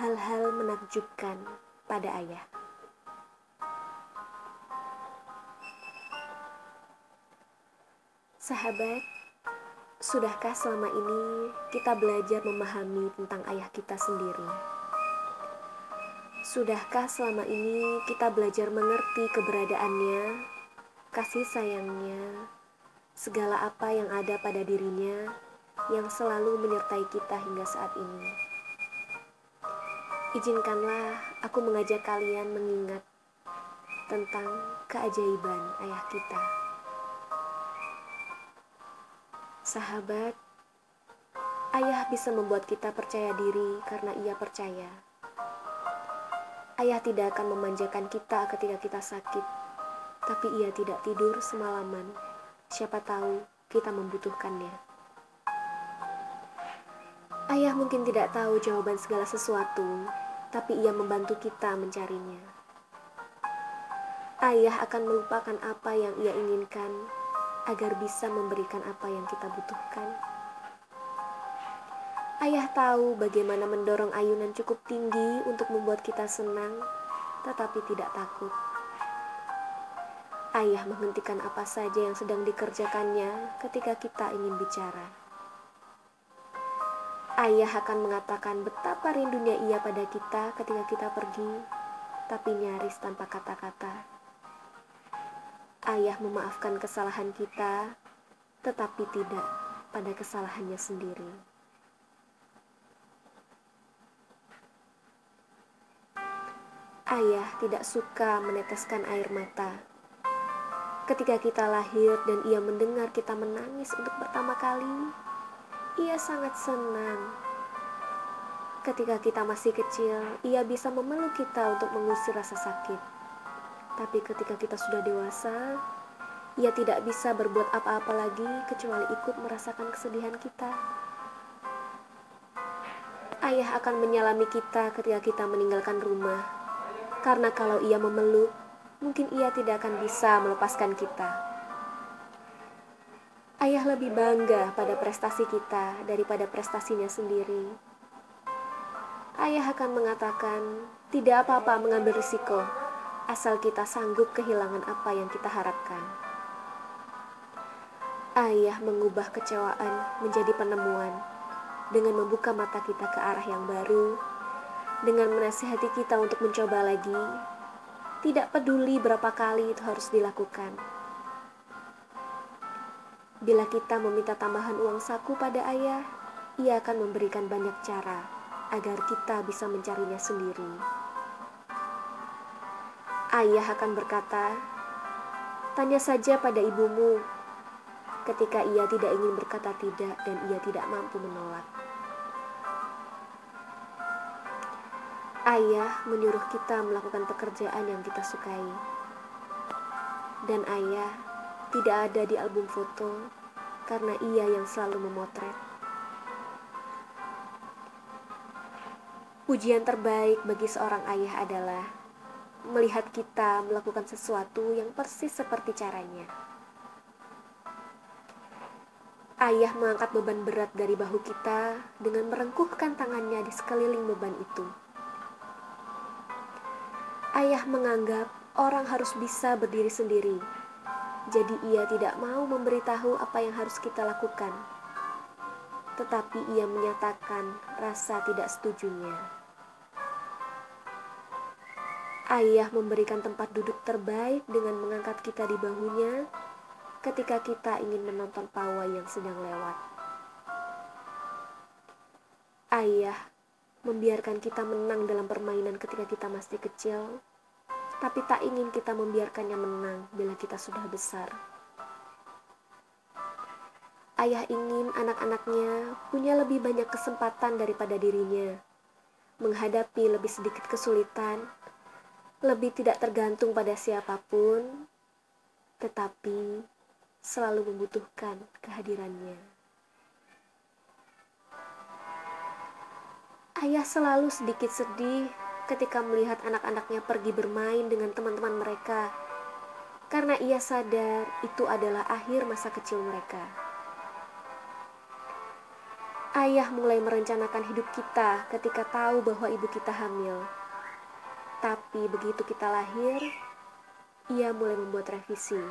hal-hal menakjubkan pada ayah. Sahabat, sudahkah selama ini kita belajar memahami tentang ayah kita sendiri? Sudahkah selama ini kita belajar mengerti keberadaannya, kasih sayangnya, segala apa yang ada pada dirinya yang selalu menyertai kita hingga saat ini? Izinkanlah aku mengajak kalian mengingat tentang keajaiban ayah kita. Sahabat, ayah bisa membuat kita percaya diri karena ia percaya. Ayah tidak akan memanjakan kita ketika kita sakit, tapi ia tidak tidur semalaman. Siapa tahu kita membutuhkannya. Ayah mungkin tidak tahu jawaban segala sesuatu, tapi ia membantu kita mencarinya. Ayah akan melupakan apa yang ia inginkan agar bisa memberikan apa yang kita butuhkan. Ayah tahu bagaimana mendorong ayunan cukup tinggi untuk membuat kita senang, tetapi tidak takut. Ayah menghentikan apa saja yang sedang dikerjakannya ketika kita ingin bicara. Ayah akan mengatakan betapa rindunya ia pada kita ketika kita pergi, tapi nyaris tanpa kata-kata. Ayah memaafkan kesalahan kita, tetapi tidak pada kesalahannya sendiri. Ayah tidak suka meneteskan air mata. Ketika kita lahir dan ia mendengar kita menangis untuk pertama kali, ia sangat senang. Ketika kita masih kecil, ia bisa memeluk kita untuk mengusir rasa sakit. Tapi ketika kita sudah dewasa, ia tidak bisa berbuat apa-apa lagi kecuali ikut merasakan kesedihan kita. Ayah akan menyalami kita ketika kita meninggalkan rumah, karena kalau ia memeluk, mungkin ia tidak akan bisa melepaskan kita. Ayah lebih bangga pada prestasi kita daripada prestasinya sendiri. Ayah akan mengatakan, "Tidak apa-apa mengambil risiko, asal kita sanggup kehilangan apa yang kita harapkan." Ayah mengubah kecewaan menjadi penemuan dengan membuka mata kita ke arah yang baru, dengan menasihati kita untuk mencoba lagi. Tidak peduli berapa kali itu harus dilakukan Bila kita meminta tambahan uang saku pada ayah, ia akan memberikan banyak cara agar kita bisa mencarinya sendiri. Ayah akan berkata, "Tanya saja pada ibumu." Ketika ia tidak ingin berkata tidak dan ia tidak mampu menolak. Ayah menyuruh kita melakukan pekerjaan yang kita sukai. Dan ayah tidak ada di album foto karena ia yang selalu memotret. Pujian terbaik bagi seorang ayah adalah melihat kita melakukan sesuatu yang persis seperti caranya. Ayah mengangkat beban berat dari bahu kita dengan merengkuhkan tangannya di sekeliling beban itu. Ayah menganggap orang harus bisa berdiri sendiri jadi ia tidak mau memberitahu apa yang harus kita lakukan. Tetapi ia menyatakan rasa tidak setujunya. Ayah memberikan tempat duduk terbaik dengan mengangkat kita di bahunya ketika kita ingin menonton pawai yang sedang lewat. Ayah membiarkan kita menang dalam permainan ketika kita masih kecil tapi tak ingin kita membiarkannya menang bila kita sudah besar. Ayah ingin anak-anaknya punya lebih banyak kesempatan daripada dirinya, menghadapi lebih sedikit kesulitan, lebih tidak tergantung pada siapa pun, tetapi selalu membutuhkan kehadirannya. Ayah selalu sedikit sedih ketika melihat anak-anaknya pergi bermain dengan teman-teman mereka, karena ia sadar itu adalah akhir masa kecil mereka. Ayah mulai merencanakan hidup kita ketika tahu bahwa ibu kita hamil. Tapi begitu kita lahir, ia mulai membuat revisi.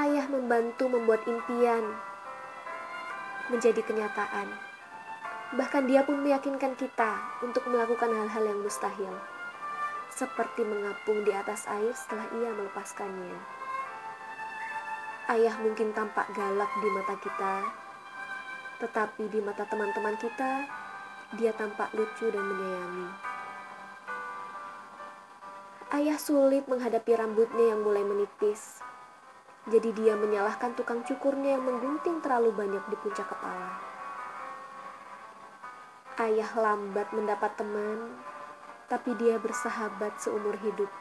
Ayah membantu membuat impian menjadi kenyataan. Bahkan dia pun meyakinkan kita untuk melakukan hal-hal yang mustahil, seperti mengapung di atas air setelah ia melepaskannya. Ayah mungkin tampak galak di mata kita, tetapi di mata teman-teman kita, dia tampak lucu dan menyayangi. Ayah sulit menghadapi rambutnya yang mulai menipis. Jadi dia menyalahkan tukang cukurnya yang menggunting terlalu banyak di puncak kepala. Ayah lambat mendapat teman, tapi dia bersahabat seumur hidup.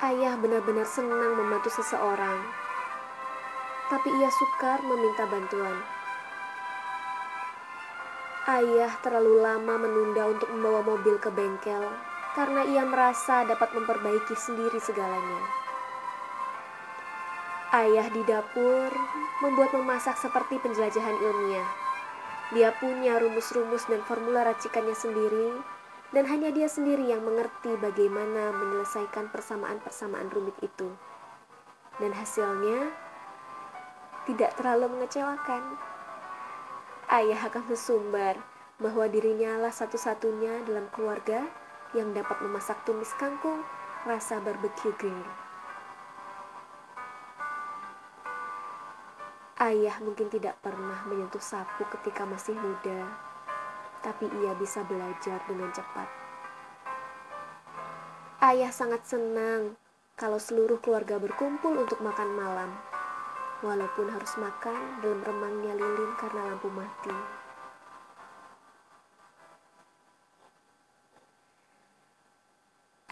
Ayah benar-benar senang membantu seseorang, tapi ia sukar meminta bantuan. Ayah terlalu lama menunda untuk membawa mobil ke bengkel karena ia merasa dapat memperbaiki sendiri segalanya. Ayah di dapur membuat memasak seperti penjelajahan ilmiah. Dia punya rumus-rumus dan formula racikannya sendiri, dan hanya dia sendiri yang mengerti bagaimana menyelesaikan persamaan-persamaan rumit itu. Dan hasilnya tidak terlalu mengecewakan ayah akan bersumbar bahwa dirinya lah satu-satunya dalam keluarga yang dapat memasak tumis kangkung rasa barbecue grill. Ayah mungkin tidak pernah menyentuh sapu ketika masih muda, tapi ia bisa belajar dengan cepat. Ayah sangat senang kalau seluruh keluarga berkumpul untuk makan malam walaupun harus makan dalam remangnya lilin karena lampu mati.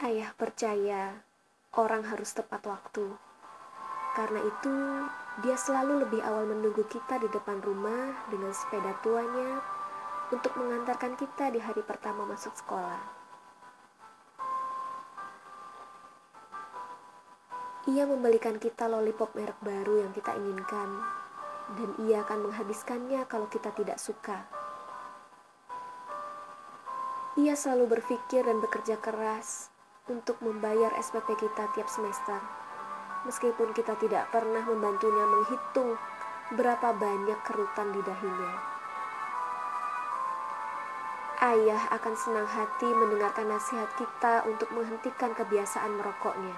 Ayah percaya orang harus tepat waktu. Karena itu, dia selalu lebih awal menunggu kita di depan rumah dengan sepeda tuanya untuk mengantarkan kita di hari pertama masuk sekolah. Ia membelikan kita lollipop merek baru yang kita inginkan, dan ia akan menghabiskannya kalau kita tidak suka. Ia selalu berpikir dan bekerja keras untuk membayar SPP kita tiap semester, meskipun kita tidak pernah membantunya menghitung berapa banyak kerutan di dahinya. Ayah akan senang hati mendengarkan nasihat kita untuk menghentikan kebiasaan merokoknya.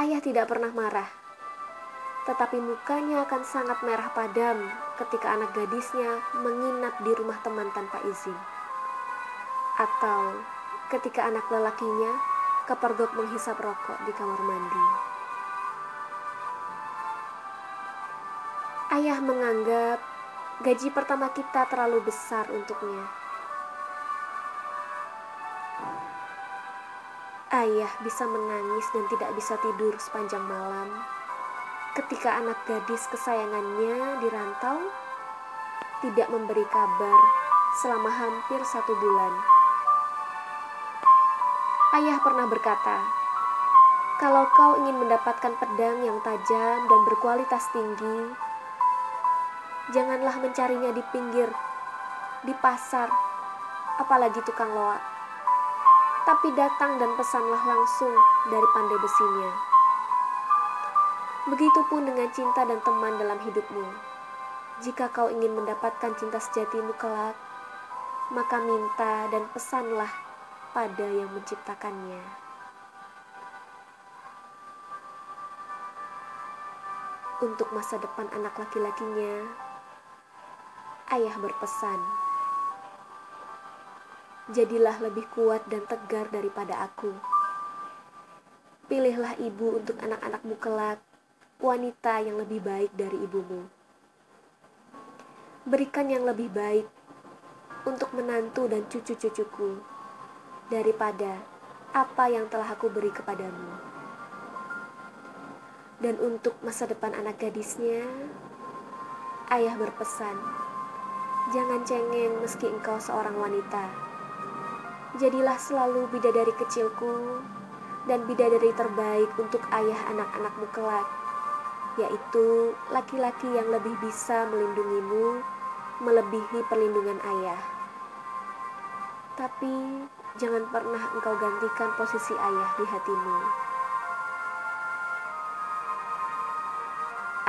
Ayah tidak pernah marah, tetapi mukanya akan sangat merah padam ketika anak gadisnya menginap di rumah teman tanpa izin. Atau ketika anak lelakinya kepergok menghisap rokok di kamar mandi. Ayah menganggap gaji pertama kita terlalu besar untuknya. Ayah bisa menangis dan tidak bisa tidur sepanjang malam ketika anak gadis kesayangannya dirantau tidak memberi kabar selama hampir satu bulan. Ayah pernah berkata, "Kalau kau ingin mendapatkan pedang yang tajam dan berkualitas tinggi, janganlah mencarinya di pinggir, di pasar, apalagi tukang loak." tapi datang dan pesanlah langsung dari pandai besinya. Begitupun dengan cinta dan teman dalam hidupmu. Jika kau ingin mendapatkan cinta sejatimu kelak, maka minta dan pesanlah pada yang menciptakannya. Untuk masa depan anak laki-lakinya, ayah berpesan jadilah lebih kuat dan tegar daripada aku. Pilihlah ibu untuk anak-anakmu kelak, wanita yang lebih baik dari ibumu. Berikan yang lebih baik untuk menantu dan cucu-cucuku daripada apa yang telah aku beri kepadamu. Dan untuk masa depan anak gadisnya, ayah berpesan, jangan cengeng meski engkau seorang wanita Jadilah selalu bidadari kecilku dan bidadari terbaik untuk ayah anak-anakmu kelak. yaitu laki-laki yang lebih bisa melindungimu melebihi perlindungan ayah. Tapi jangan pernah engkau gantikan posisi ayah di hatimu.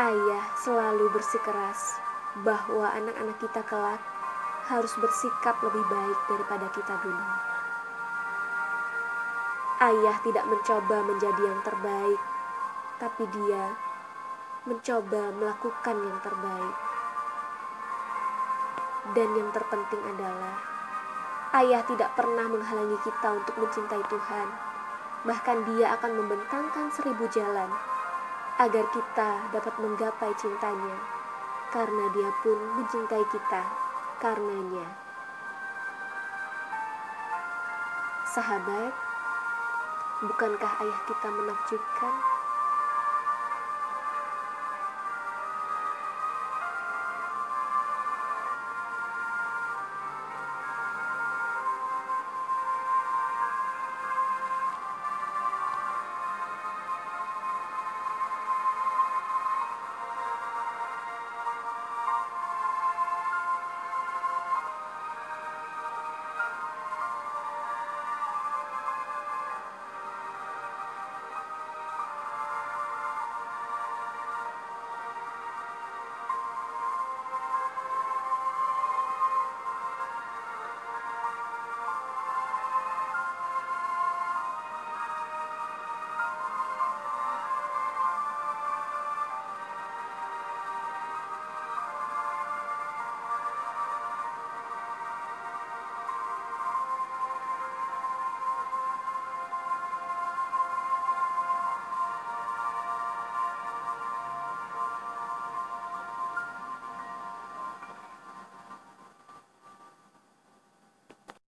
Ayah selalu bersikeras bahwa anak-anak kita kelak harus bersikap lebih baik daripada kita dulu. Ayah tidak mencoba menjadi yang terbaik, tapi dia mencoba melakukan yang terbaik. Dan yang terpenting adalah ayah tidak pernah menghalangi kita untuk mencintai Tuhan. Bahkan dia akan membentangkan seribu jalan agar kita dapat menggapai cintanya karena dia pun mencintai kita karenanya. Sahabat, bukankah ayah kita menakjubkan?